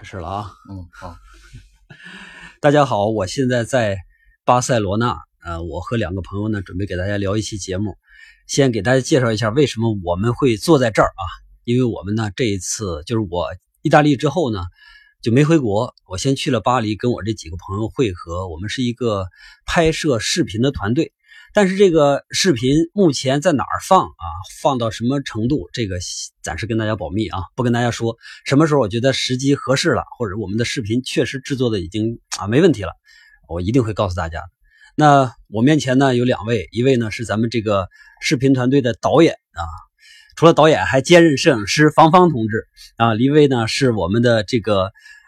开始了啊！嗯，好。大家好，我现在在巴塞罗那，呃，我和两个朋友呢，准备给大家聊一期节目。先给大家介绍一下为什么我们会坐在这儿啊？因为我们呢，这一次就是我意大利之后呢，就没回国，我先去了巴黎，跟我这几个朋友会合。我们是一个拍摄视频的团队。但是这个视频目前在哪儿放啊？放到什么程度？这个暂时跟大家保密啊，不跟大家说。什么时候我觉得时机合适了，或者我们的视频确实制作的已经啊没问题了，我一定会告诉大家。那我面前呢有两位，一位呢是咱们这个视频团队的导演啊，除了导演还兼任摄影师方方同志啊。一位呢是我们的这个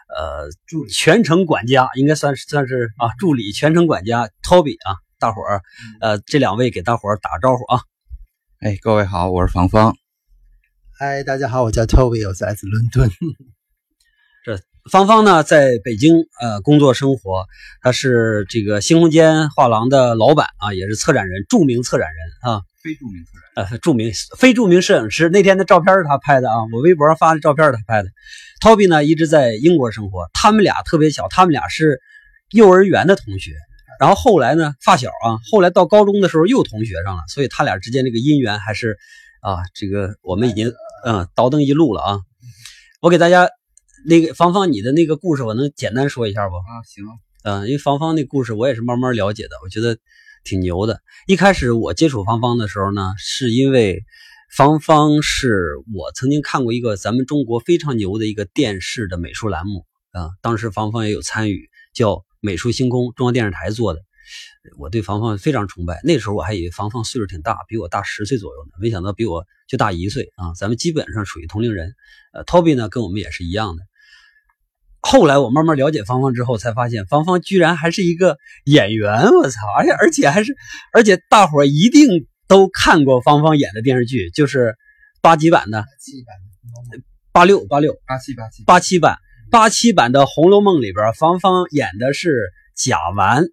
呃助理全程管家，应该算是算是啊助理全程管家 Toby 啊。大伙儿，呃，这两位给大伙儿打个招呼啊！哎，各位好，我是芳芳。嗨，大家好，我叫 Toby，我来自伦敦。这芳芳呢，在北京呃工作生活，他是这个新空间画廊的老板啊，也是策展人，著名策展人啊，非著名策展呃，著名非著名摄影师。那天的照片是他拍的啊，我微博上发的照片是他拍的。Toby 呢，一直在英国生活，他们俩特别巧，他们俩是幼儿园的同学。然后后来呢，发小啊，后来到高中的时候又同学上了，所以他俩之间这个姻缘还是啊，这个我们已经嗯倒腾一路了啊。我给大家那个芳芳你的那个故事，我能简单说一下不？啊，行。嗯，因为芳芳那故事我也是慢慢了解的，我觉得挺牛的。一开始我接触芳芳的时候呢，是因为芳芳是我曾经看过一个咱们中国非常牛的一个电视的美术栏目啊，当时芳芳也有参与，叫。美术星空，中央电视台做的，我对芳芳非常崇拜。那时候我还以为芳芳岁数挺大，比我大十岁左右呢，没想到比我就大一岁啊！咱们基本上属于同龄人。呃，Toby 呢跟我们也是一样的。后来我慢慢了解芳芳之后，才发现芳芳居然还是一个演员，我操！而且而且还是，而且大伙一定都看过芳芳演的电视剧，就是八几版的，八六八六八七八七八七版。八七版的《红楼梦》里边，芳芳演的是贾纨，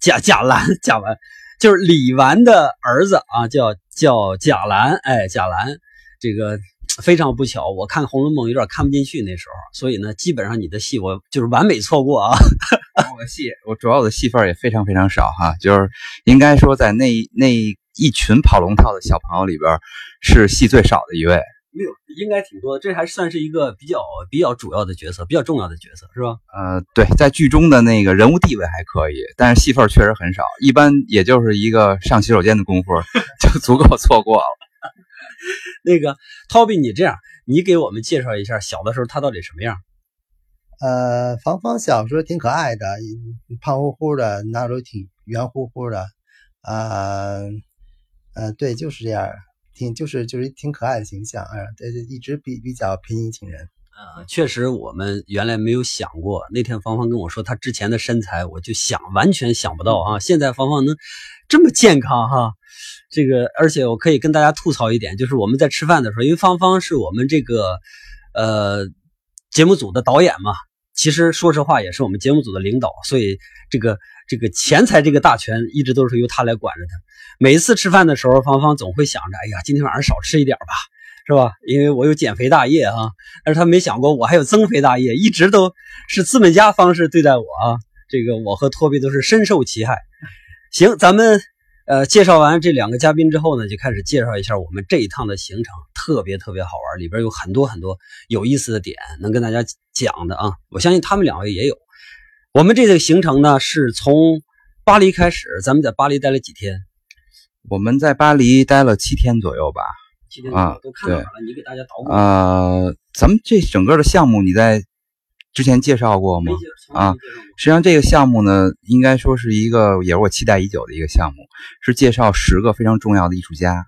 贾贾兰，贾纨就是李纨的儿子啊，叫叫贾兰，哎，贾兰，这个非常不巧，我看《红楼梦》有点看不进去那时候，所以呢，基本上你的戏我就是完美错过啊。我戏，我主要的戏份也非常非常少哈，就是应该说在那那一群跑龙套的小朋友里边，是戏最少的一位。没有，应该挺多的。这还算是一个比较比较主要的角色，比较重要的角色，是吧？呃，对，在剧中的那个人物地位还可以，但是戏份确实很少，一般也就是一个上洗手间的功夫 就足够错过了。那个 Toby，你这样，你给我们介绍一下小的时候他到底什么样？呃，芳芳小时候挺可爱的，胖乎乎的，那时候挺圆乎乎的，啊，呃，对，就是这样。挺就是就是挺可爱的形象，哎，对对，一直比比较平易近人。呃，确实，我们原来没有想过。那天芳芳跟我说她之前的身材，我就想完全想不到啊。现在芳芳能这么健康哈，这个而且我可以跟大家吐槽一点，就是我们在吃饭的时候，因为芳芳是我们这个呃节目组的导演嘛，其实说实话也是我们节目组的领导，所以这个。这个钱财这个大权一直都是由他来管着的。每一次吃饭的时候，芳芳总会想着：“哎呀，今天晚上少吃一点吧，是吧？”因为我有减肥大业啊。但是他没想过我还有增肥大业，一直都是资本家方式对待我啊。这个我和托比都是深受其害。行，咱们呃介绍完这两个嘉宾之后呢，就开始介绍一下我们这一趟的行程，特别特别好玩，里边有很多很多有意思的点能跟大家讲的啊。我相信他们两位也有。我们这个行程呢，是从巴黎开始。咱们在巴黎待了几天？我们在巴黎待了七天左右吧。七天啊，都看哪了？你给大家捣鼓。呃，咱们这整个的项目你在之前介绍过吗？啊，实际上这个项目呢，应该说是一个也是我期待已久的一个项目，是介绍十个非常重要的艺术家。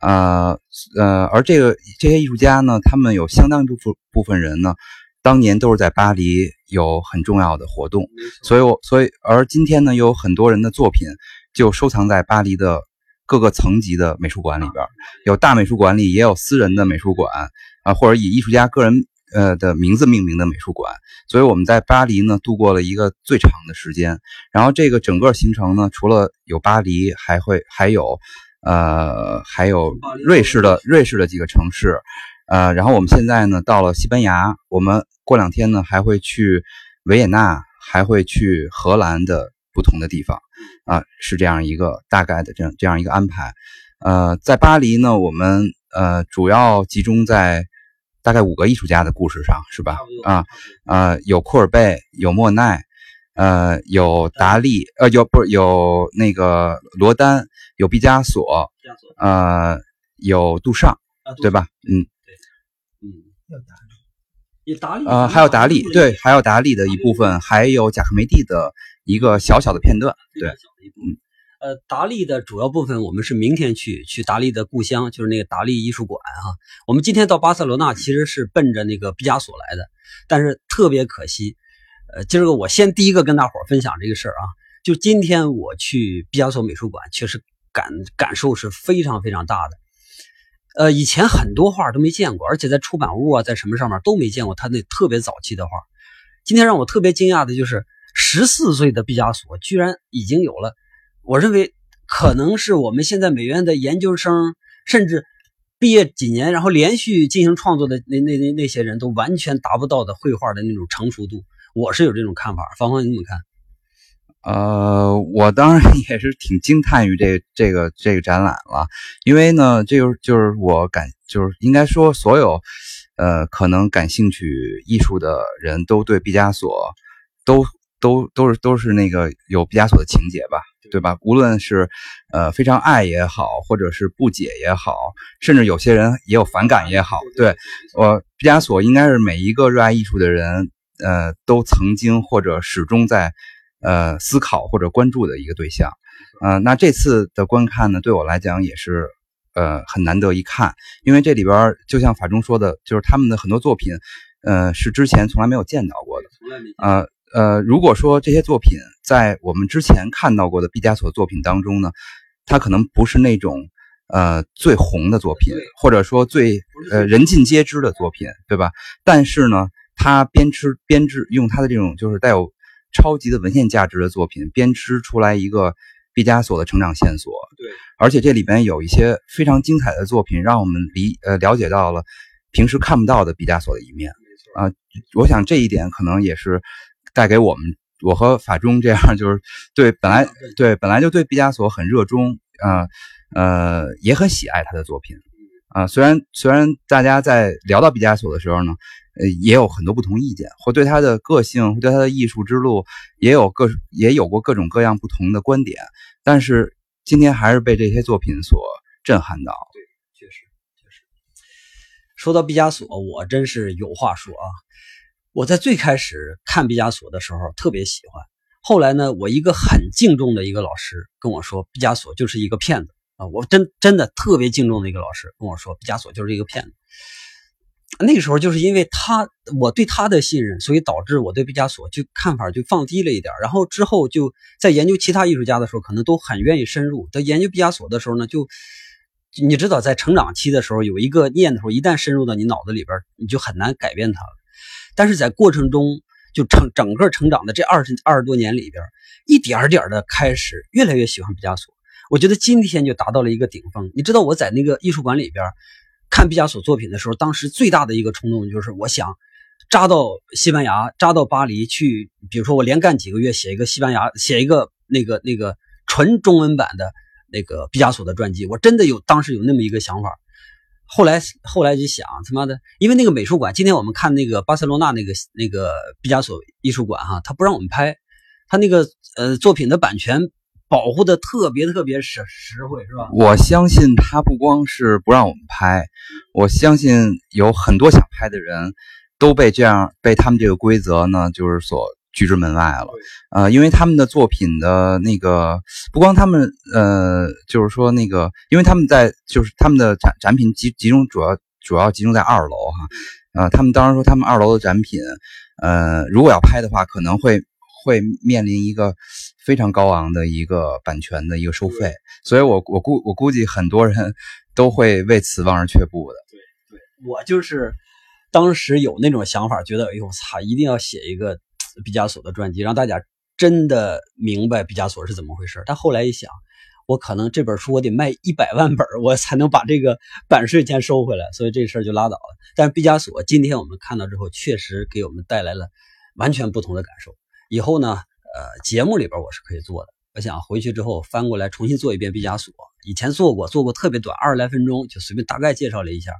呃呃，而这个这些艺术家呢，他们有相当一部分部分人呢。当年都是在巴黎有很重要的活动，所以，我所以，而今天呢，有很多人的作品就收藏在巴黎的各个层级的美术馆里边，有大美术馆里，也有私人的美术馆啊，或者以艺术家个人呃的名字命名的美术馆。所以我们在巴黎呢度过了一个最长的时间。然后这个整个行程呢，除了有巴黎，还会还有呃还有瑞士的瑞士的几个城市。呃，然后我们现在呢到了西班牙，我们过两天呢还会去维也纳，还会去荷兰的不同的地方，啊，是这样一个大概的这样这样一个安排。呃，在巴黎呢，我们呃主要集中在大概五个艺术家的故事上，是吧？啊啊，有库尔贝，有莫奈，呃，有达利，呃，有不是有那个罗丹，有毕加索，呃，有杜尚，对吧？嗯。有达利，呃，还有达利，对，还有达利的一部分，还有贾克梅蒂的一个小小的片段，对，嗯，呃，达利的主要部分，我们是明天去，去达利的故乡，就是那个达利艺术馆哈。我们今天到巴塞罗那其实是奔着那个毕加索来的，但是特别可惜，呃，今儿个我先第一个跟大伙分享这个事儿啊，就今天我去毕加索美术馆，确实感感受是非常非常大的。呃，以前很多画都没见过，而且在出版物啊，在什么上面都没见过他那特别早期的画。今天让我特别惊讶的就是，十四岁的毕加索居然已经有了。我认为可能是我们现在美院的研究生，甚至毕业几年然后连续进行创作的那那那那些人都完全达不到的绘画的那种成熟度。我是有这种看法，芳芳你怎么看？呃，我当然也是挺惊叹于这这个这个展览了，因为呢，这就是就是我感就是应该说所有，呃，可能感兴趣艺术的人都对毕加索都都都是都是那个有毕加索的情节吧，对吧？无论是呃非常爱也好，或者是不解也好，甚至有些人也有反感也好，对我毕加索应该是每一个热爱艺术的人，呃，都曾经或者始终在。呃，思考或者关注的一个对象，呃，那这次的观看呢，对我来讲也是呃很难得一看，因为这里边就像法中说的，就是他们的很多作品，呃，是之前从来没有见到过的。呃呃，如果说这些作品在我们之前看到过的毕加索作品当中呢，它可能不是那种呃最红的作品，或者说最呃人尽皆知的作品，对吧？但是呢，他编织编织用他的这种就是带有。超级的文献价值的作品编织出来一个毕加索的成长线索，对，而且这里边有一些非常精彩的作品，让我们理呃了解到了平时看不到的毕加索的一面。啊，我想这一点可能也是带给我们我和法中这样就是对 本来对本来就对毕加索很热衷啊呃也很喜爱他的作品啊，虽然虽然大家在聊到毕加索的时候呢。呃，也有很多不同意见，或对他的个性，或对他的艺术之路，也有各也有过各种各样不同的观点。但是今天还是被这些作品所震撼到。对，确实确实。说到毕加索，我真是有话说啊！我在最开始看毕加索的时候特别喜欢，后来呢，我一个很敬重的一个老师跟我说，毕加索就是一个骗子啊！我真真的特别敬重的一个老师跟我说，毕加索就是一个骗子。那个时候就是因为他，我对他的信任，所以导致我对毕加索就看法就放低了一点。然后之后就在研究其他艺术家的时候，可能都很愿意深入。在研究毕加索的时候呢，就你知道，在成长期的时候有一个念头，一旦深入到你脑子里边，你就很难改变它了。但是在过程中，就成整个成长的这二十二十多年里边，一点点的开始越来越喜欢毕加索。我觉得今天就达到了一个顶峰。你知道我在那个艺术馆里边。看毕加索作品的时候，当时最大的一个冲动就是，我想扎到西班牙，扎到巴黎去。比如说，我连干几个月，写一个西班牙，写一个那个那个纯中文版的那个毕加索的传记。我真的有当时有那么一个想法。后来后来就想，他妈的，因为那个美术馆，今天我们看那个巴塞罗那那个那个毕加索艺术馆哈，他不让我们拍，他那个呃作品的版权。保护的特别特别实实惠，是吧？我相信他不光是不让我们拍，我相信有很多想拍的人都被这样被他们这个规则呢，就是所拒之门外了。呃，因为他们的作品的那个不光他们呃，就是说那个，因为他们在就是他们的展展品集集中主要主要集中在二楼哈，呃，他们当然说他们二楼的展品，呃，如果要拍的话，可能会。会面临一个非常高昂的一个版权的一个收费，所以我我估我估计很多人都会为此望而却步的。对对，我就是当时有那种想法，觉得哎呦我操，一定要写一个毕加索的传记，让大家真的明白毕加索是怎么回事。但后来一想，我可能这本书我得卖一百万本，我才能把这个版税钱收回来，所以这事儿就拉倒了。但是毕加索今天我们看到之后，确实给我们带来了完全不同的感受。以后呢，呃，节目里边我是可以做的。我想回去之后翻过来重新做一遍毕加索，以前做过，做过特别短，二十来分钟就随便大概介绍了一下。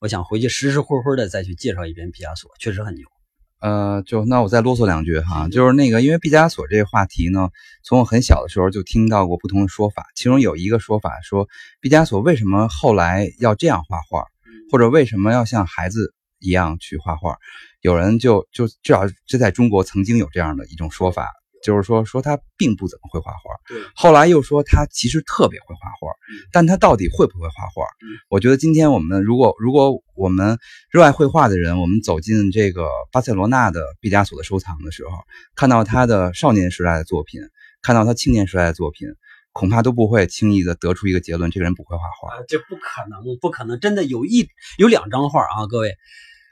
我想回去实实乎乎的再去介绍一遍毕加索，确实很牛。呃，就那我再啰嗦两句哈，就是那个，因为毕加索这个话题呢，从我很小的时候就听到过不同的说法，其中有一个说法说，毕加索为什么后来要这样画画，或者为什么要像孩子一样去画画？有人就就至少这在中国曾经有这样的一种说法。就是说，说他并不怎么会画画，对。后来又说他其实特别会画画，但他到底会不会画画？我觉得今天我们如果如果我们热爱绘画的人，我们走进这个巴塞罗那的毕加索的收藏的时候，看到他的少年时代的作品，看到他青年时代的作品，恐怕都不会轻易的得出一个结论：这个人不会画画。这不可能，不可能！真的有一有两张画啊，各位。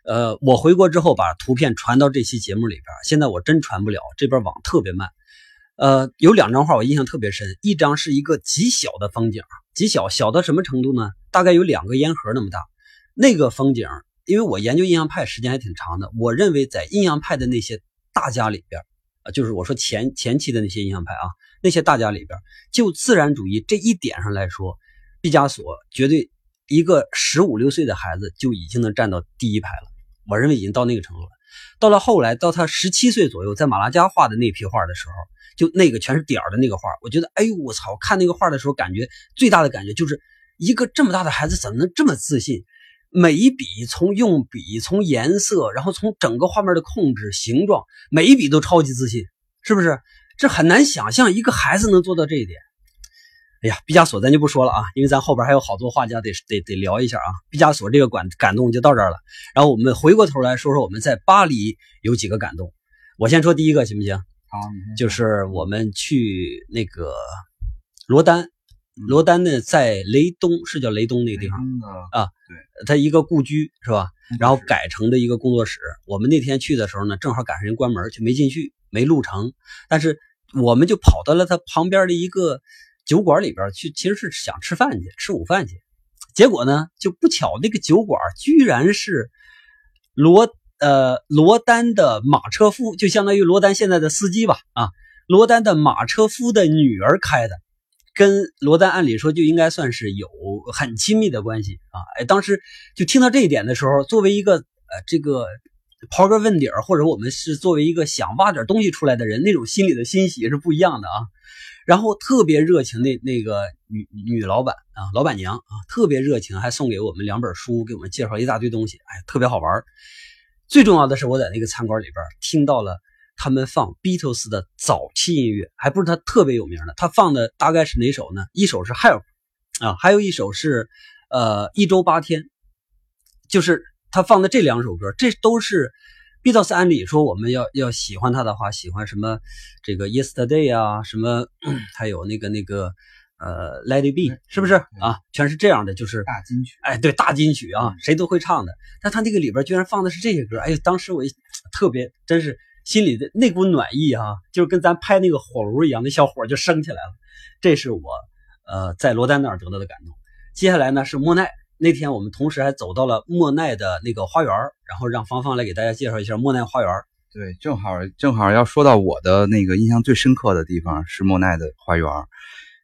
呃，我回国之后把图片传到这期节目里边，现在我真传不了，这边网特别慢。呃，有两张画我印象特别深，一张是一个极小的风景，极小，小到什么程度呢？大概有两个烟盒那么大。那个风景，因为我研究印象派时间还挺长的，我认为在印象派的那些大家里边，啊，就是我说前前期的那些印象派啊，那些大家里边，就自然主义这一点上来说，毕加索绝对一个十五六岁的孩子就已经能站到第一排了。我认为已经到那个程度了。到了后来，到他十七岁左右，在马拉加画的那批画的时候，就那个全是点儿的那个画，我觉得，哎呦，我操！看那个画的时候，感觉最大的感觉就是一个这么大的孩子怎么能这么自信？每一笔从用笔，从颜色，然后从整个画面的控制、形状，每一笔都超级自信，是不是？这很难想象一个孩子能做到这一点。哎呀，毕加索咱就不说了啊，因为咱后边还有好多画家得得得聊一下啊。毕加索这个感感动就到这儿了，然后我们回过头来说说我们在巴黎有几个感动。我先说第一个行不行？好，就是我们去那个罗丹，罗丹呢在雷东是叫雷东那个地方啊，对，他一个故居是吧？然后改成的一个工作室。我们那天去的时候呢，正好赶上人关门，就没进去，没录成。但是我们就跑到了他旁边的一个。酒馆里边去，其实是想吃饭去，吃午饭去。结果呢，就不巧，那个酒馆居然是罗呃罗丹的马车夫，就相当于罗丹现在的司机吧啊，罗丹的马车夫的女儿开的，跟罗丹按理说就应该算是有很亲密的关系啊。哎，当时就听到这一点的时候，作为一个呃这个刨根问底儿，或者我们是作为一个想挖点东西出来的人，那种心里的欣喜是不一样的啊。然后特别热情的那个女女老板啊，老板娘啊，特别热情，还送给我们两本书，给我们介绍一大堆东西，哎，特别好玩。最重要的是，我在那个餐馆里边听到了他们放 Beatles 的早期音乐，还不是他特别有名的，他放的大概是哪首呢？一首是 Help 啊，还有一首是呃一周八天，就是他放的这两首歌，这都是。毕道斯按理说，我们要要喜欢他的话，喜欢什么？这个 Yesterday 啊，什么还有那个那个呃 Let It Be，是不是啊？全是这样的，就是大金曲。哎，对，大金曲啊，谁都会唱的。但他那个里边居然放的是这些歌，哎呀，当时我特别，真是心里的那股暖意哈，就跟咱拍那个火炉一样，那小火就升起来了。这是我呃在罗丹那儿得到的感动。接下来呢是莫奈。那天我们同时还走到了莫奈的那个花园，然后让芳芳来给大家介绍一下莫奈花园。对，正好正好要说到我的那个印象最深刻的地方是莫奈的花园。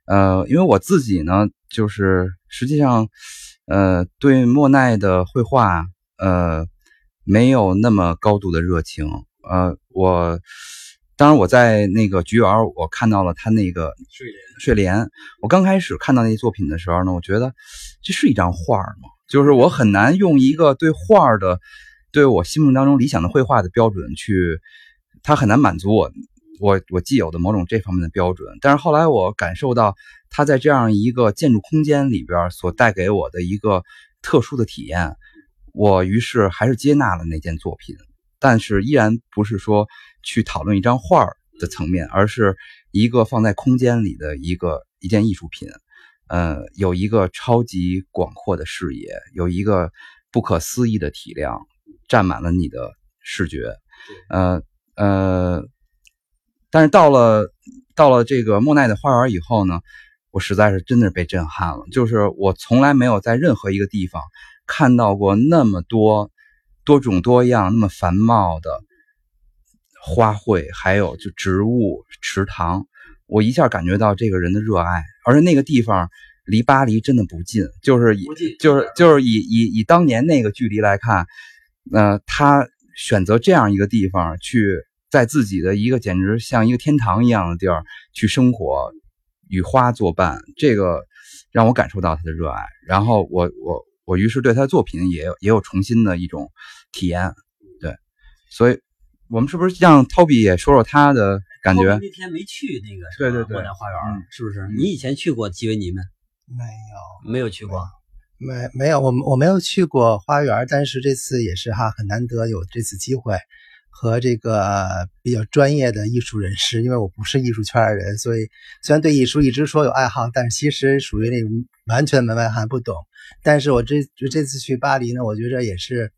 呃，因为我自己呢，就是实际上，呃，对莫奈的绘画，呃，没有那么高度的热情。呃，我。当然，我在那个菊园，我看到了他那个睡莲。睡莲，我刚开始看到那些作品的时候呢，我觉得这是一张画吗？就是我很难用一个对画的、对我心目当中理想的绘画的标准去，它很难满足我我我既有的某种这方面的标准。但是后来我感受到他在这样一个建筑空间里边所带给我的一个特殊的体验，我于是还是接纳了那件作品，但是依然不是说。去讨论一张画的层面，而是一个放在空间里的一个一件艺术品，呃，有一个超级广阔的视野，有一个不可思议的体量，占满了你的视觉，呃呃，但是到了到了这个莫奈的花园以后呢，我实在是真的被震撼了。就是我从来没有在任何一个地方看到过那么多多种多样、那么繁茂的花卉，还有就植物、池塘。我一下感觉到这个人的热爱，而且那个地方离巴黎真的不近，就是以就是就是以以以当年那个距离来看，呃，他选择这样一个地方去，在自己的一个简直像一个天堂一样的地儿去生活，与花作伴，这个让我感受到他的热爱。然后我我我于是对他的作品也有也有重新的一种体验，对，所以我们是不是让 Toby 也说说他的？感觉那天没去那个对对对莫奈花园，是不是？你以前去过基维尼吗？没有，没有去过，没没有，我我没有去过花园，但是这次也是哈，很难得有这次机会和这个比较专业的艺术人士，因为我不是艺术圈的人，所以虽然对艺术一直说有爱好，但是其实属于那种完全门外汉，不懂。但是我这这次去巴黎呢，我觉着也是。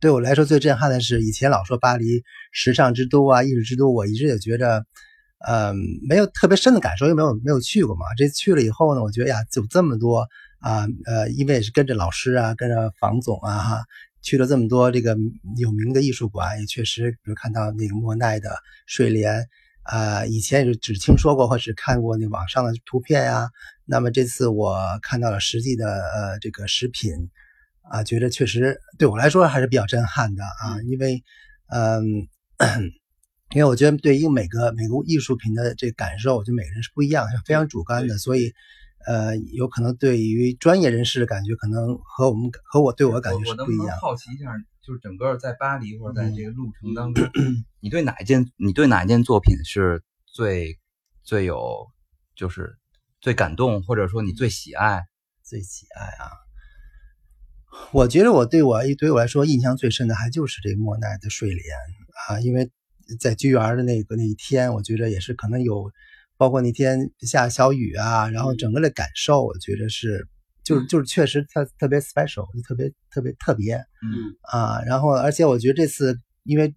对我来说最震撼的是，以前老说巴黎时尚之都啊，艺术之都，我一直也觉得，呃，没有特别深的感受，又没有没有去过嘛。这去了以后呢，我觉得呀，有这么多啊，呃，因为也是跟着老师啊，跟着房总啊，哈，去了这么多这个有名的艺术馆，也确实，比如看到那个莫奈的睡莲，啊，以前也是只听说过或只看过那网上的图片呀。那么这次我看到了实际的呃这个食品。啊，觉得确实对我来说还是比较震撼的啊，因为，嗯，因为我觉得对于每个每个艺术品的这感受，我觉得每个人是不一样，是非常主观的，所以，呃，有可能对于专业人士的感觉，可能和我们和我对我的感觉是不一样。好奇一下，就是整个在巴黎或者在这个路程当中，你对哪一件你对哪一件作品是最最有就是最感动，或者说你最喜爱？最喜爱啊。我觉得我对我对我来说印象最深的还就是这莫奈的睡莲啊，因为在菊园的那个那一天，我觉得也是可能有，包括那天下小雨啊，然后整个的感受，我觉得是就是就是确实特特别 special，就特别特别特别，嗯。啊，然后而且我觉得这次因为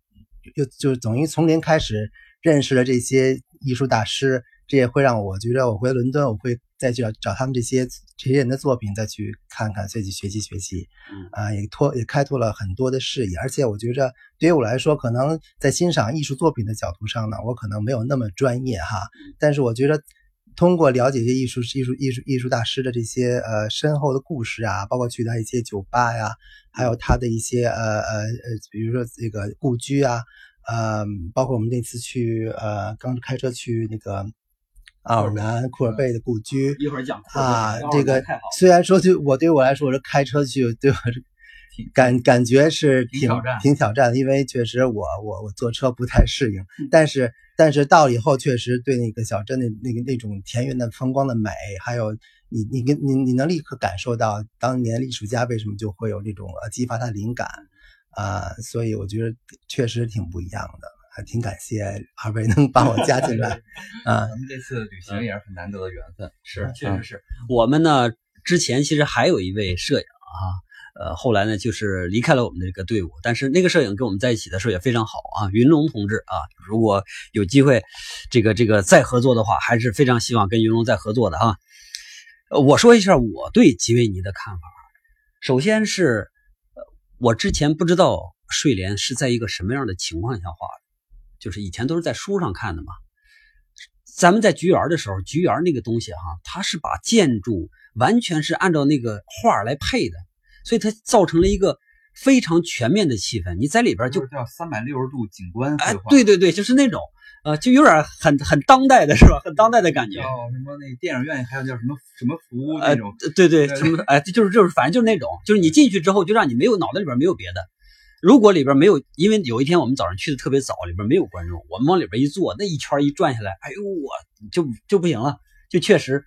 又就等于从零开始认识了这些艺术大师。这也会让我觉得，我回伦敦，我会再去找找他们这些这些人的作品，再去看看，再去学习学习。嗯啊，也拓也开拓了很多的视野。而且我觉着，对于我来说，可能在欣赏艺术作品的角度上呢，我可能没有那么专业哈。但是我觉得，通过了解一些艺术艺术艺术艺术大师的这些呃深厚的故事啊，包括去他一些酒吧呀，还有他的一些呃呃呃，比如说这个故居啊，呃，包括我们那次去呃刚开车去那个。奥尔南库尔贝的故居，一会儿讲啊，这个虽然说就我对我来说，我是开车去，对我感感觉是挺挺挑战的，因为确实我我我坐车不太适应，但是但是到了以后，确实对那个小镇的那个那种田园的风光的美，还有你你跟你你能立刻感受到当年艺术家为什么就会有这种呃激发他的灵感啊，所以我觉得确实挺不一样的。还挺感谢二位能把我加进来 啊！咱们这次旅行也是很难得的缘分，是，确实是我们呢。之前其实还有一位摄影啊，呃，后来呢就是离开了我们的这个队伍，但是那个摄影跟我们在一起的时候也非常好啊，云龙同志啊，如果有机会这个这个再合作的话，还是非常希望跟云龙再合作的啊。我说一下我对吉维尼的看法，首先是我之前不知道睡莲是在一个什么样的情况下画的。就是以前都是在书上看的嘛，咱们在菊园的时候，菊园那个东西哈，它是把建筑完全是按照那个画来配的，所以它造成了一个非常全面的气氛。你在里边就叫三百六十度景观哎，对对对，就是那种，呃，就有点很很当代的是吧？很当代的感觉。哦什么那电影院还有叫什么什么服务那种？对对，什么哎，就是就是，反正就是那种，就是你进去之后就让你没有脑袋里边没有别的。如果里边没有，因为有一天我们早上去的特别早，里边没有观众，我们往里边一坐，那一圈一转下来，哎呦，我就就不行了，就确实，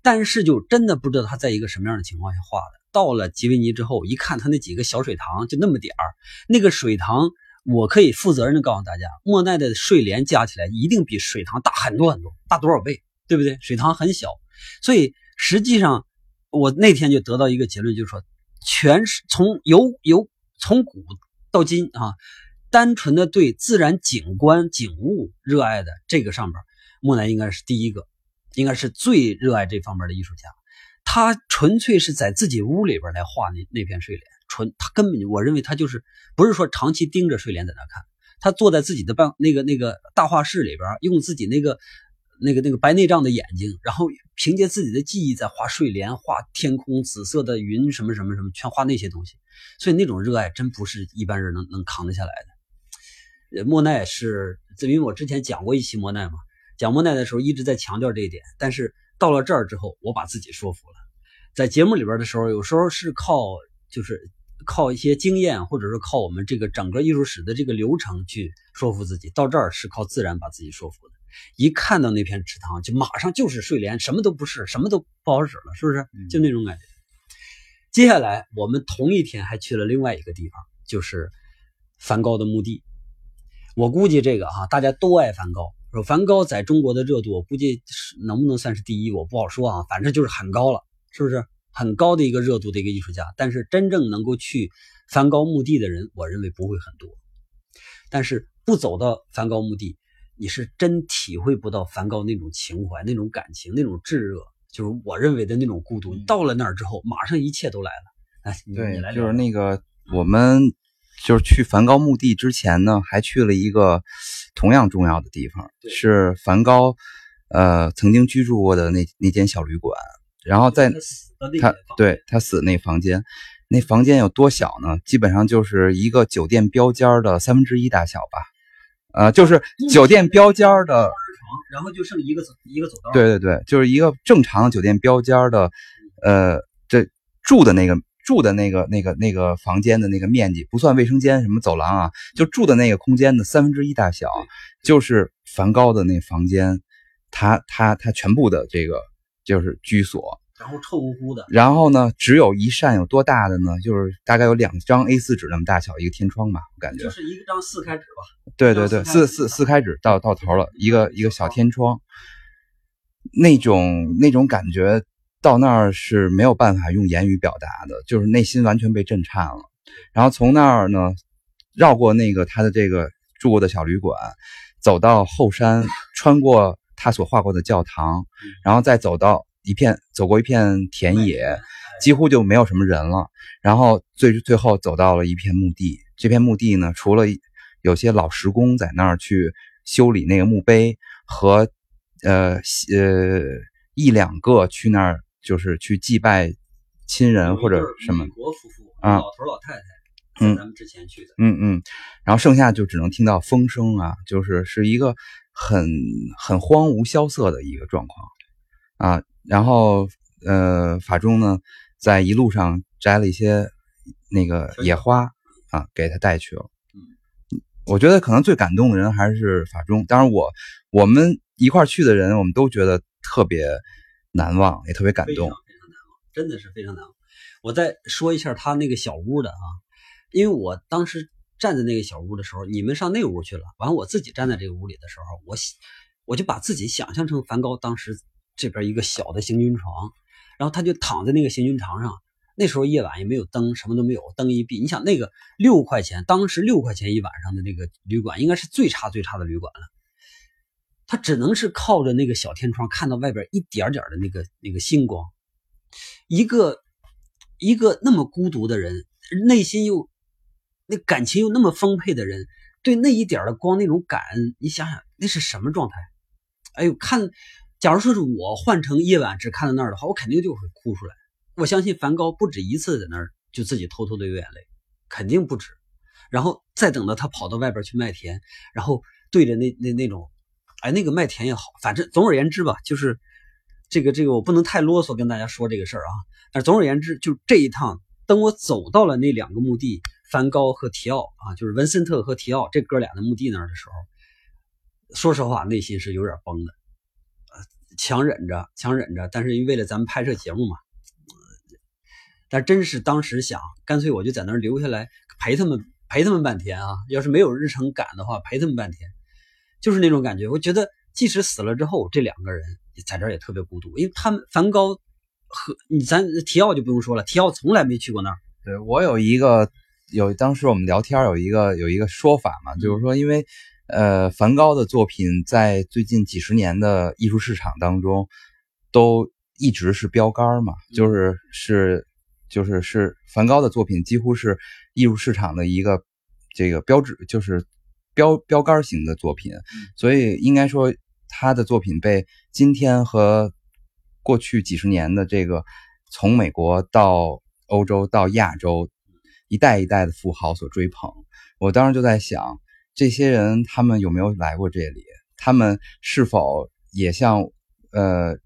但是就真的不知道他在一个什么样的情况下画的。到了吉维尼之后，一看他那几个小水塘，就那么点儿，那个水塘，我可以负责任的告诉大家，莫奈的睡莲加起来一定比水塘大很多很多，大多少倍，对不对？水塘很小，所以实际上我那天就得到一个结论，就是说，全是从由由。从古到今啊，单纯的对自然景观景物热爱的这个上边，木乃应该是第一个应该是最热爱这方面的艺术家。他纯粹是在自己屋里边来画那那片睡莲，纯他根本我认为他就是不是说长期盯着睡莲在那看，他坐在自己的办那个那个大画室里边，用自己那个那个那个白内障的眼睛，然后凭借自己的记忆在画睡莲、画天空、紫色的云什么什么什么，全画那些东西。所以那种热爱真不是一般人能能扛得下来的。莫奈是，因为我之前讲过一期莫奈嘛，讲莫奈的时候一直在强调这一点，但是。到了这儿之后，我把自己说服了。在节目里边的时候，有时候是靠就是靠一些经验，或者是靠我们这个整个艺术史的这个流程去说服自己。到这儿是靠自然把自己说服的。一看到那片池塘，就马上就是睡莲，什么都不是，什么都不好使了，是不是？就那种感觉。接下来我们同一天还去了另外一个地方，就是梵高的墓地。我估计这个哈，大家都爱梵高。说梵高在中国的热度，我估计是能不能算是第一，我不好说啊。反正就是很高了，是不是很高的一个热度的一个艺术家？但是真正能够去梵高墓地的人，我认为不会很多。但是不走到梵高墓地，你是真体会不到梵高那种情怀、那种感情、那种炙热，就是我认为的那种孤独。到了那儿之后，马上一切都来了。哎，对，就是那个我们。就是去梵高墓地之前呢，还去了一个同样重要的地方，是梵高呃曾经居住过的那那间小旅馆。然后在他对他死那房间，那房间有多小呢？基本上就是一个酒店标间的三分之一大小吧。呃，就是酒店标间的，然后就剩一个走一个走道。对对对，就是一个正常酒店标间的，呃，这住的那个。住的那个、那个、那个房间的那个面积，不算卫生间、什么走廊啊，就住的那个空间的三分之一大小，就是梵高的那房间，他他他全部的这个就是居所，然后臭乎乎的，然后呢，只有一扇有多大的呢？就是大概有两张 A4 纸那么大小一个天窗吧，我感觉就是一张四开纸吧。对对对，四四四开纸到到头了，一个一个小天窗，那种那种感觉。到那儿是没有办法用言语表达的，就是内心完全被震颤了。然后从那儿呢，绕过那个他的这个住过的小旅馆，走到后山，穿过他所画过的教堂，然后再走到一片走过一片田野，几乎就没有什么人了。然后最最后走到了一片墓地，这片墓地呢，除了有些老石工在那儿去修理那个墓碑，和呃呃一两个去那儿。就是去祭拜亲人或者什么国夫妇啊，老头老太太，嗯，咱们之前去的，嗯嗯，然后剩下就只能听到风声啊，就是是一个很很荒芜萧瑟的一个状况啊。然后呃，法中呢在一路上摘了一些那个野花啊，给他带去了。嗯，我觉得可能最感动的人还是法中，当然我我们一块去的人，我们都觉得特别。难忘也特别感动，非常难忘，真的是非常难忘。我再说一下他那个小屋的啊，因为我当时站在那个小屋的时候，你们上那屋去了，完我自己站在这个屋里的时候，我我就把自己想象成梵高当时这边一个小的行军床，然后他就躺在那个行军床上。那时候夜晚也没有灯，什么都没有，灯一闭，你想那个六块钱，当时六块钱一晚上的那个旅馆，应该是最差最差的旅馆了。他只能是靠着那个小天窗看到外边一点点的那个那个星光，一个一个那么孤独的人，内心又那感情又那么丰沛的人，对那一点的光那种感恩，你想想那是什么状态？哎呦，看，假如说是我换成夜晚只看到那儿的话，我肯定就会哭出来。我相信梵高不止一次在那儿就自己偷偷的流眼泪，肯定不止。然后再等到他跑到外边去麦田，然后对着那那那种。哎，那个麦田也好，反正总而言之吧，就是这个这个，我不能太啰嗦跟大家说这个事儿啊。但总而言之，就这一趟，等我走到了那两个墓地，梵高和提奥啊，就是文森特和提奥这哥俩的墓地那儿的时候，说实话，内心是有点崩的，强忍着，强忍着。但是为了咱们拍摄节目嘛，但真是当时想，干脆我就在那儿留下来陪他们，陪他们半天啊。要是没有日程赶的话，陪他们半天。就是那种感觉，我觉得即使死了之后，这两个人在这儿也特别孤独，因为他们梵高和你咱提奥就不用说了，提奥从来没去过那儿。对我有一个有当时我们聊天有一个有一个说法嘛，就是说因为呃，梵高的作品在最近几十年的艺术市场当中，都一直是标杆嘛，就是是就是是梵高的作品几乎是艺术市场的一个这个标志，就是标标杆型的作品，所以应该说他的作品被今天和过去几十年的这个从美国到欧洲到亚洲一代一代的富豪所追捧。我当时就在想。这些人他们有没有来过这里？他们是否也像呃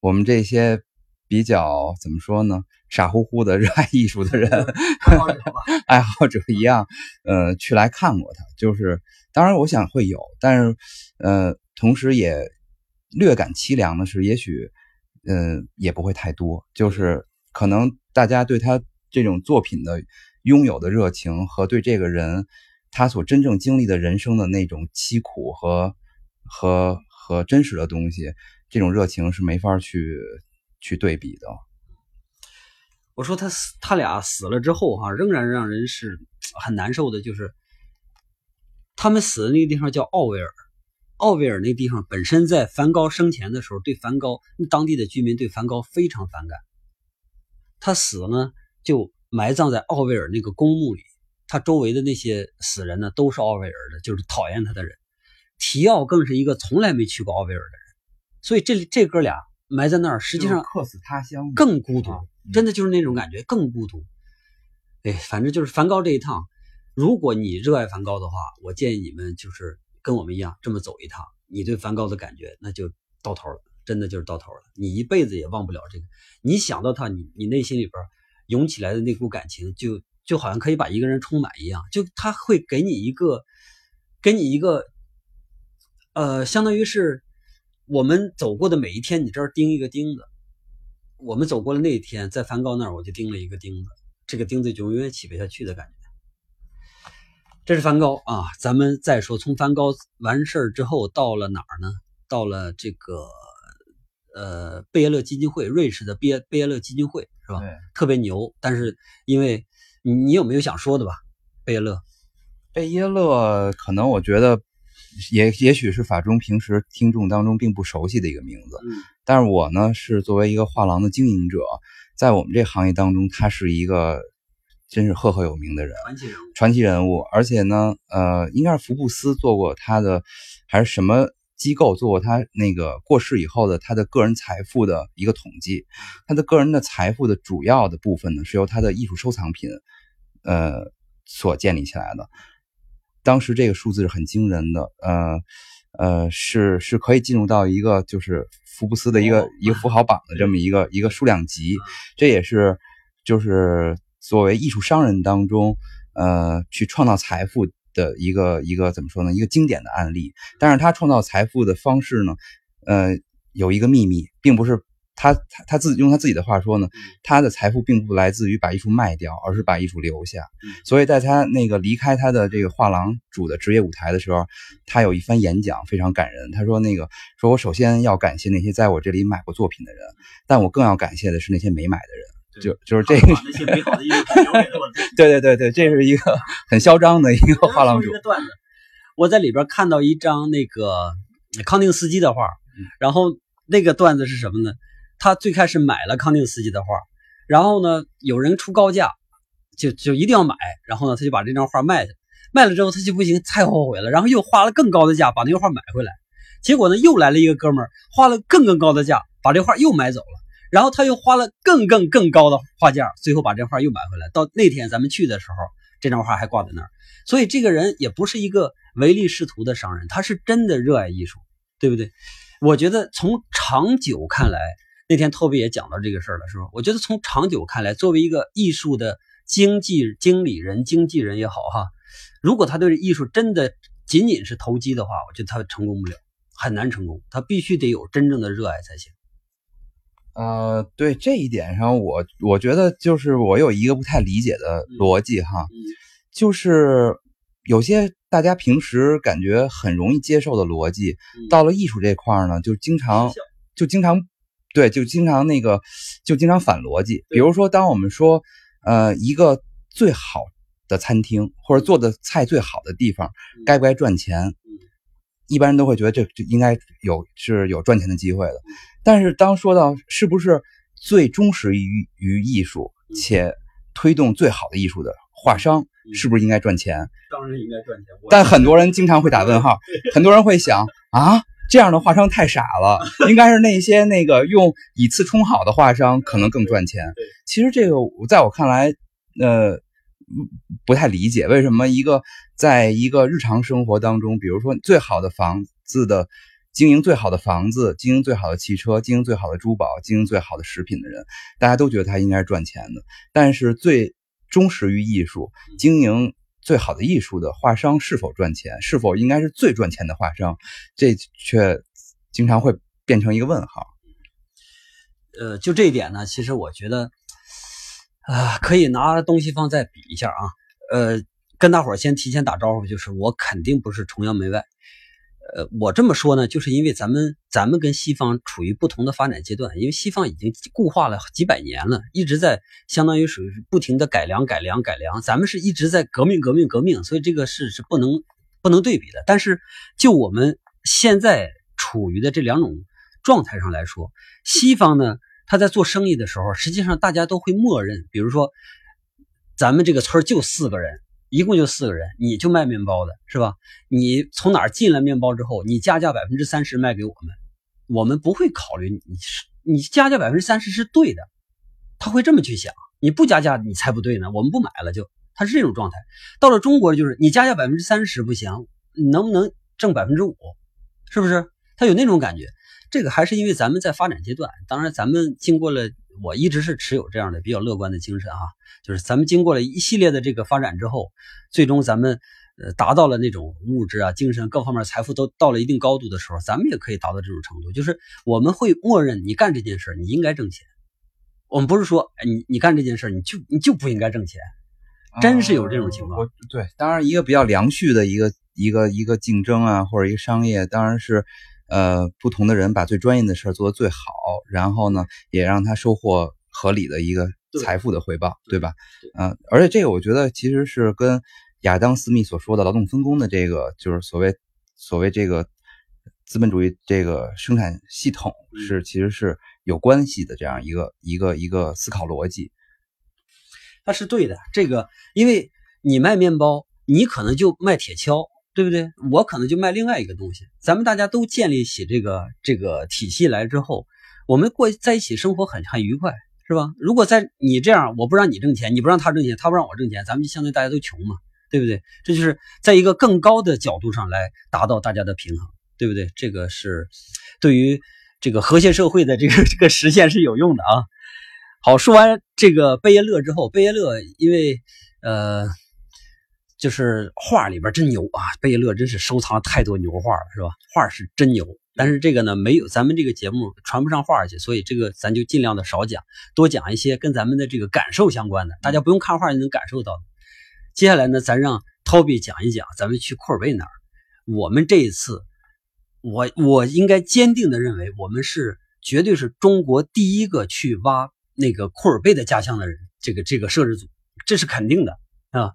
我们这些比较怎么说呢？傻乎乎的热爱艺术的人 爱好者一样，呃，去来看过他？就是当然，我想会有，但是呃，同时也略感凄凉的是，也许嗯也不会太多。就是可能大家对他这种作品的拥有的热情和对这个人。他所真正经历的人生的那种凄苦和和和真实的东西，这种热情是没法去去对比的。我说他死，他俩死了之后哈，仍然让人是很难受的。就是他们死的那个地方叫奥维尔，奥维尔那地方本身在梵高生前的时候，对梵高当地的居民对梵高非常反感。他死呢，就埋葬在奥维尔那个公墓里。他周围的那些死人呢，都是奥威尔的，就是讨厌他的人。提奥更是一个从来没去过奥威尔的人，所以这这哥俩埋在那儿，实际上客死他乡，更孤独。真的就是那种感觉，更孤独。哎，反正就是梵高这一趟，如果你热爱梵高的话，我建议你们就是跟我们一样这么走一趟。你对梵高的感觉，那就到头了，真的就是到头了。你一辈子也忘不了这个。你想到他，你你内心里边涌起来的那股感情就。就好像可以把一个人充满一样，就他会给你一个，给你一个，呃，相当于是我们走过的每一天，你这儿钉一个钉子。我们走过了那一天，在梵高那儿，我就钉了一个钉子，这个钉子就永远起不下去的感觉。这是梵高啊，咱们再说，从梵高完事儿之后到了哪儿呢？到了这个呃贝耶勒基金会，瑞士的贝贝耶勒基金会是吧？对，特别牛。但是因为你你有没有想说的吧？贝耶勒，贝耶勒，可能我觉得也也许是法中平时听众当中并不熟悉的一个名字。嗯，但是我呢是作为一个画廊的经营者，在我们这行业当中，他是一个真是赫赫有名的人，传奇人物。传奇人物，而且呢，呃，应该是福布斯做过他的，还是什么机构做过他那个过世以后的他的个人财富的一个统计。他的个人的财富的主要的部分呢，是由他的艺术收藏品。呃，所建立起来的，当时这个数字是很惊人的，呃，呃，是是可以进入到一个就是福布斯的一个一个富豪榜的这么一个 一个数量级，这也是就是作为艺术商人当中，呃，去创造财富的一个一个怎么说呢？一个经典的案例。但是他创造财富的方式呢，呃，有一个秘密，并不是。他他他自己用他自己的话说呢，他的财富并不来自于把艺术卖掉，而是把艺术留下。所以在他那个离开他的这个画廊主的职业舞台的时候，他有一番演讲非常感人。他说：“那个说我首先要感谢那些在我这里买过作品的人，但我更要感谢的是那些没买的人。就就是这个那些美好的艺术留给了我。对对对对，这是一个 很嚣张的一个画廊主。段子，我在里边看到一张那个康定斯基的画，然后那个段子是什么呢？他最开始买了康定斯基的画，然后呢，有人出高价，就就一定要买，然后呢，他就把这张画卖了，卖了之后他就不行，太后悔了，然后又花了更高的价把那个画买回来，结果呢，又来了一个哥们儿，花了更更高的价把这画又买走了，然后他又花了更更更高的画价，最后把这画又买回来。到那天咱们去的时候，这张画还挂在那儿，所以这个人也不是一个唯利是图的商人，他是真的热爱艺术，对不对？我觉得从长久看来。那天托比也讲到这个事儿了，是吧？我觉得从长久看来，作为一个艺术的经济经理人、经纪人也好，哈，如果他对艺术真的仅仅是投机的话，我觉得他成功不了，很难成功。他必须得有真正的热爱才行。呃，对这一点上，我我觉得就是我有一个不太理解的逻辑哈，就是有些大家平时感觉很容易接受的逻辑，到了艺术这块儿呢，就经常就经常。对，就经常那个，就经常反逻辑。比如说，当我们说，呃，一个最好的餐厅或者做的菜最好的地方，该不该赚钱？一般人都会觉得这就应该有是有赚钱的机会的。但是当说到是不是最忠实于于艺术且推动最好的艺术的画商，是不是应该赚钱？当然应该赚钱。但很多人经常会打问号，很多人会想啊，这样的画商太傻了，应该是那些那个用以次充好的画商可能更赚钱。其实这个在我看来，呃，不太理解为什么一个在一个日常生活当中，比如说最好的房子的经营，最好的房子经营，最好的汽车经营，最好的珠宝经营，最好的食品的人，大家都觉得他应该是赚钱的，但是最忠实于艺术经营。最好的艺术的画商是否赚钱？是否应该是最赚钱的画商？这却经常会变成一个问号。呃，就这一点呢，其实我觉得啊，可以拿东西方再比一下啊。呃，跟大伙儿先提前打招呼，就是我肯定不是崇洋媚外。呃，我这么说呢，就是因为咱们咱们跟西方处于不同的发展阶段，因为西方已经固化了几百年了，一直在相当于属于不停的改良、改良、改良，咱们是一直在革命、革命、革命，所以这个是是不能不能对比的。但是就我们现在处于的这两种状态上来说，西方呢，他在做生意的时候，实际上大家都会默认，比如说咱们这个村就四个人。一共就四个人，你就卖面包的是吧？你从哪儿进了面包之后，你加价百分之三十卖给我们，我们不会考虑你是你加价百分之三十是对的，他会这么去想。你不加价，你才不对呢。我们不买了，就他是这种状态。到了中国，就是你加价百分之三十不行，能不能挣百分之五？是不是？他有那种感觉。这个还是因为咱们在发展阶段，当然咱们经过了，我一直是持有这样的比较乐观的精神啊。就是咱们经过了一系列的这个发展之后，最终咱们呃达到了那种物质啊、精神各方面财富都到了一定高度的时候，咱们也可以达到这种程度。就是我们会默认你干这件事你应该挣钱，我们不是说你你干这件事你就你就不应该挣钱，真是有这种情况。对，当然一个比较良序的一个一个一个竞争啊，或者一个商业，当然是呃不同的人把最专业的事儿做得最好，然后呢也让他收获合理的一个。财富的回报，对吧？嗯，而且这个我觉得其实是跟亚当·斯密所说的劳动分工的这个，就是所谓所谓这个资本主义这个生产系统是其实是有关系的这样一个一个一个思考逻辑。它是对的，这个因为你卖面包，你可能就卖铁锹，对不对？我可能就卖另外一个东西。咱们大家都建立起这个这个体系来之后，我们过在一起生活很很愉快。是吧？如果在你这样，我不让你挣钱，你不让他挣钱，他不让我挣钱，咱们就相当于大家都穷嘛，对不对？这就是在一个更高的角度上来达到大家的平衡，对不对？这个是对于这个和谐社会的这个 这个实现是有用的啊。好，说完这个贝耶勒之后，贝耶勒因为呃，就是画里边真牛啊，贝勒真是收藏了太多牛画了，是吧？画是真牛。但是这个呢，没有咱们这个节目传不上话去，所以这个咱就尽量的少讲，多讲一些跟咱们的这个感受相关的，大家不用看画就能感受到。接下来呢，咱让 Toby 讲一讲，咱们去库尔贝那儿。我们这一次，我我应该坚定的认为，我们是绝对是中国第一个去挖那个库尔贝的家乡的人，这个这个摄制组，这是肯定的啊。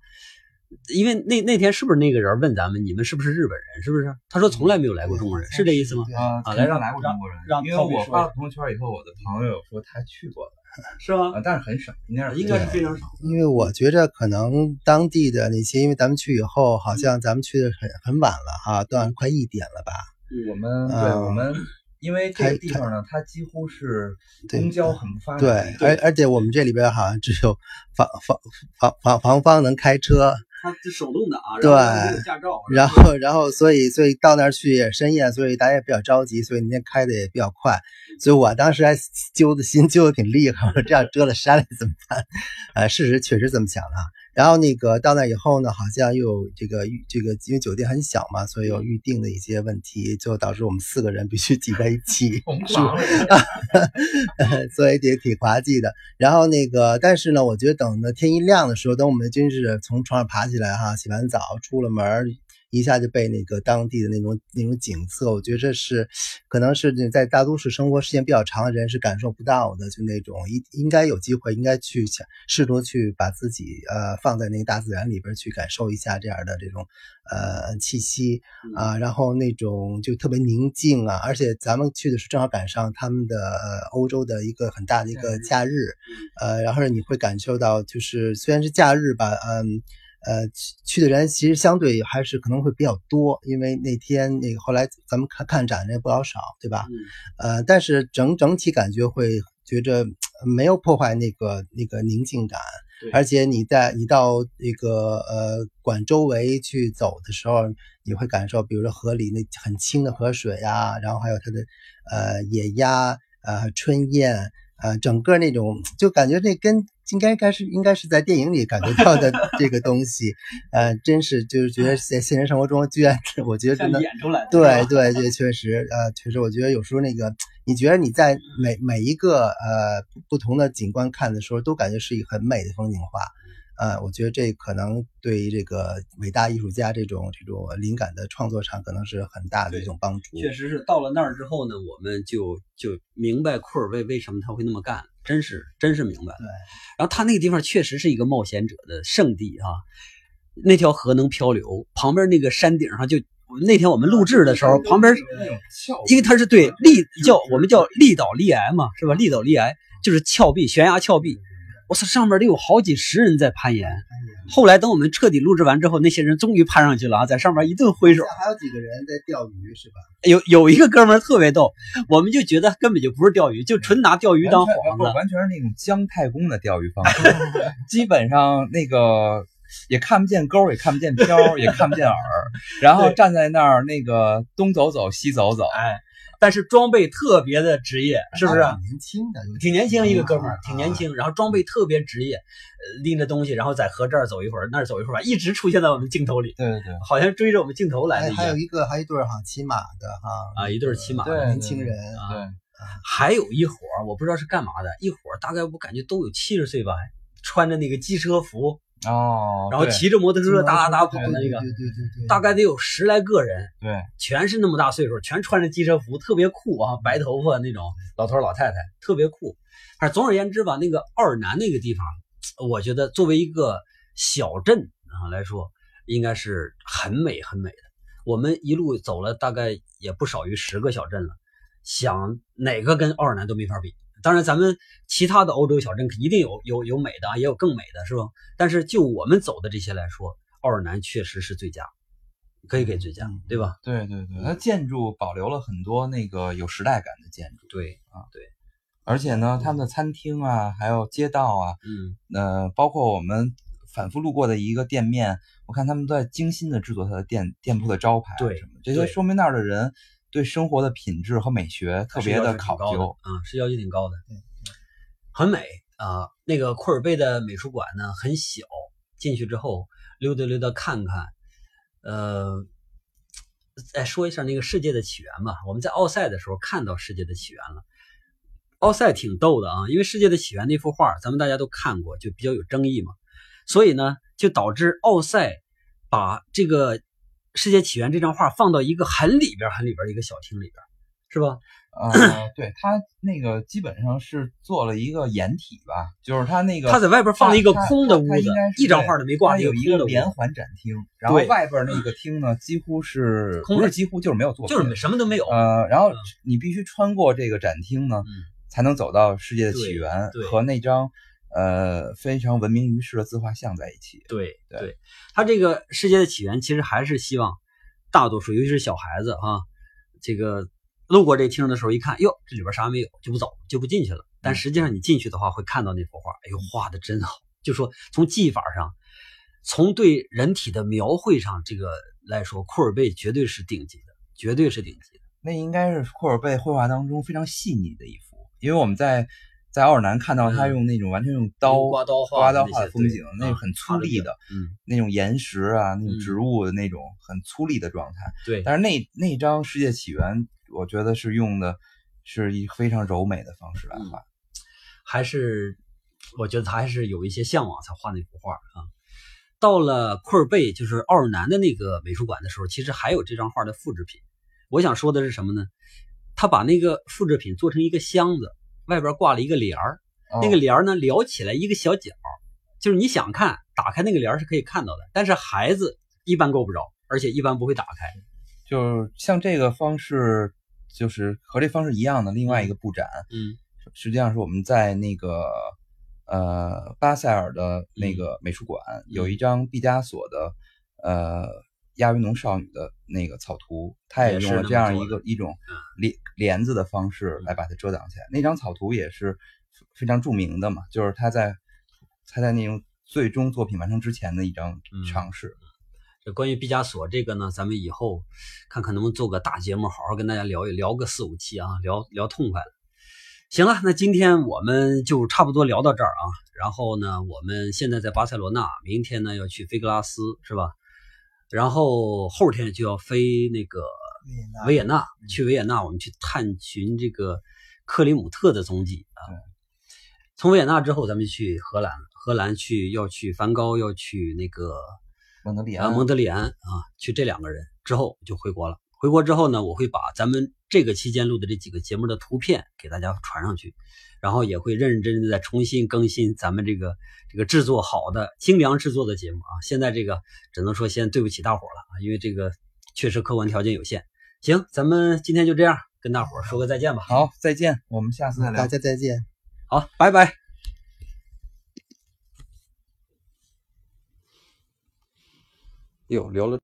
因为那那天是不是那个人问咱们，你们是不是日本人？是不是？他说从来没有来过中国人，是这意思吗？啊，来让来过中国人。因为我发了朋友圈以后，我的朋友说他去过了，是吗？但是很少，应该是应该是非常少。因为我觉着可能当地的那些，因为咱们去以后，好像咱们去的很很晚了哈，都快一点了吧？我们对我们。因为这个地方呢，它几乎是公交很不发达。对，而而且我们这里边好像只有房房房房房方能开车。它是手动挡，对，驾照。然后然后所以所以到那儿去也深夜，所以大家也比较着急，所以那天开的也比较快。所以我当时还揪的心揪的挺厉害，我说这样折 了山里怎么办？呃，事实确实这么想的。然后那个到那以后呢，好像又有这个预这个，因为酒店很小嘛，所以有预定的一些问题，就导致我们四个人必须挤在一起 所以也挺滑稽的。然后那个，但是呢，我觉得等到天一亮的时候，等我们真是从床上爬起来哈，洗完澡出了门，一下就被那个当地的那种那种景色，我觉得这是可能是在大都市生活时间比较长的人是感受不到的，就那种应应该有机会应该去想试图去把自己呃放在那个大自然里边去感受一下这样的这种呃气息啊，然后那种就特别宁静啊，而且咱们去的是正好赶上他们的呃欧洲的一个很大的一个假日，呃，然后你会感受到就是虽然是假日吧，嗯。呃，去去的人其实相对还是可能会比较多，因为那天那个后来咱们看看展的也不老少，对吧？呃，但是整整体感觉会觉着没有破坏那个那个宁静感，而且你在你到那个呃馆周围去走的时候，你会感受，比如说河里那很清的河水啊，然后还有它的呃野鸭、呃春燕。呃，整个那种就感觉那跟应该该是应该是在电影里感觉到的 这个东西，呃，真是就是觉得 在现实生活中居然，我觉得真的演出来，对对 对，确实，呃，确实，我觉得有时候那个，你觉得你在每每一个呃不同的景观看的时候，都感觉是一个很美的风景画。呃，我觉得这可能对于这个伟大艺术家这种这种灵感的创作上，可能是很大的一种帮助。确实是到了那儿之后呢，我们就就明白库尔贝为什么他会那么干，真是真是明白。对，然后他那个地方确实是一个冒险者的圣地啊，那条河能漂流，旁边那个山顶上就那天我们录制的时候，旁边因为它是对立叫我们叫立岛立崖嘛，是吧？立岛立崖就是峭壁，悬崖峭壁。我操，上面得有好几十人在攀岩。后来等我们彻底录制完之后，那些人终于攀上去了啊，在上面一顿挥手。还有几个人在钓鱼是吧？有有一个哥们特别逗，我们就觉得根本就不是钓鱼，就纯拿钓鱼当幌子，完全是那种姜太公的钓鱼方式。基本上那个也看不见钩，也看不见漂，也看不见饵，然后站在那儿那个东走走西走走，哎。但是装备特别的职业，是不是？年轻的，挺年轻一个哥们儿，挺年轻。然后装备特别职业，呃，拎着东西，然后在河这儿走一会儿，那儿走一会儿，一直出现在我们镜头里。对对对，好像追着我们镜头来的。还有一个，还有一对儿哈骑马的哈啊，一对骑马的年轻人啊。还有一伙儿，我不知道是干嘛的，一伙儿大概我感觉都有七十岁吧，穿着那个机车服。哦，然后骑着摩托车哒哒哒跑的那个，对对对，大概得有十来个人，对，全是那么大岁数，全穿着机车服，特别酷啊，白头发那种老头老太太，特别酷。反正总而言之吧，那个奥尔南那个地方，我觉得作为一个小镇啊来说，应该是很美很美的。我们一路走了大概也不少于十个小镇了，想哪个跟奥尔南都没法比。当然，咱们其他的欧洲小镇一定有有有美的啊，也有更美的，是吧？但是就我们走的这些来说，奥尔南确实是最佳，可以给最佳，对吧？对对对，它建筑保留了很多那个有时代感的建筑。对啊，对。而且呢，他们的餐厅啊，还有街道啊，嗯，呃，包括我们反复路过的一个店面，我看他们都在精心的制作它的店店铺的招牌，对什么这些，说明那儿的人对生活的品质和美学特别的考究啊，是要求挺高的。很美啊！那个库尔贝的美术馆呢，很小，进去之后溜达溜达看看。呃，再说一下那个世界的起源吧。我们在奥赛的时候看到世界的起源了。奥赛挺逗的啊，因为世界的起源那幅画，咱们大家都看过，就比较有争议嘛。所以呢，就导致奥赛把这个世界起源这张画放到一个很里边、很里边一个小厅里边，是吧？呃，对他那个基本上是做了一个掩体吧，就是他那个他在外边放了一个空的屋子，一张画都没挂，有一个连环展厅，然后外边那个厅呢几乎是不是几乎就是没有做，就是什么都没有。呃，然后你必须穿过这个展厅呢，才能走到世界的起源和那张呃非常闻名于世的自画像在一起。对对，他这个世界的起源其实还是希望大多数，尤其是小孩子啊，这个。路过这厅的时候，一看，哟，这里边啥没有，就不走，就不进去了。但实际上，你进去的话，会看到那幅画，哎呦，画的真好。就说从技法上，从对人体的描绘上，这个来说，库尔贝绝对是顶级的，绝对是顶级的。那应该是库尔贝绘画当中非常细腻的一幅，因为我们在在奥尔南看到他用那种完全用刀刮刀画的风景，那很粗粝的，嗯，那种岩石啊，那种植物的那种很粗粝的状态。对，但是那那张世界起源。我觉得是用的，是一非常柔美的方式来画，还是我觉得他还是有一些向往才画那幅画啊。到了库尔贝，就是奥尔南的那个美术馆的时候，其实还有这张画的复制品。我想说的是什么呢？他把那个复制品做成一个箱子，外边挂了一个帘儿，那个帘儿呢撩起来一个小角，就是你想看，打开那个帘儿是可以看到的。但是孩子一般够不着，而且一般不会打开。就像这个方式，就是和这方式一样的另外一个布展，嗯，实际上是我们在那个呃巴塞尔的那个美术馆有一张毕加索的呃亚维农少女的那个草图，他也用了这样一个一种帘帘子的方式来把它遮挡起来。那张草图也是非常著名的嘛，就是他在他在那种最终作品完成之前的一张尝试。这关于毕加索这个呢，咱们以后看看能不能做个大节目，好好跟大家聊一聊个四五期啊，聊聊痛快了。行了，那今天我们就差不多聊到这儿啊。然后呢，我们现在在巴塞罗那，明天呢要去菲格拉斯，是吧？然后后天就要飞那个维也纳，去维也纳，我们去探寻这个克里姆特的踪迹啊。从维也纳之后，咱们去荷兰，荷兰去要去梵高，要去那个。蒙德里安，蒙德里安啊，去这两个人之后就回国了。回国之后呢，我会把咱们这个期间录的这几个节目的图片给大家传上去，然后也会认认真真的再重新更新咱们这个这个制作好的精良制作的节目啊。现在这个只能说先对不起大伙了啊，因为这个确实客观条件有限。行，咱们今天就这样，跟大伙说个再见吧。好，再见，我们下次再聊。大家再见。好，拜拜。哟，聊了。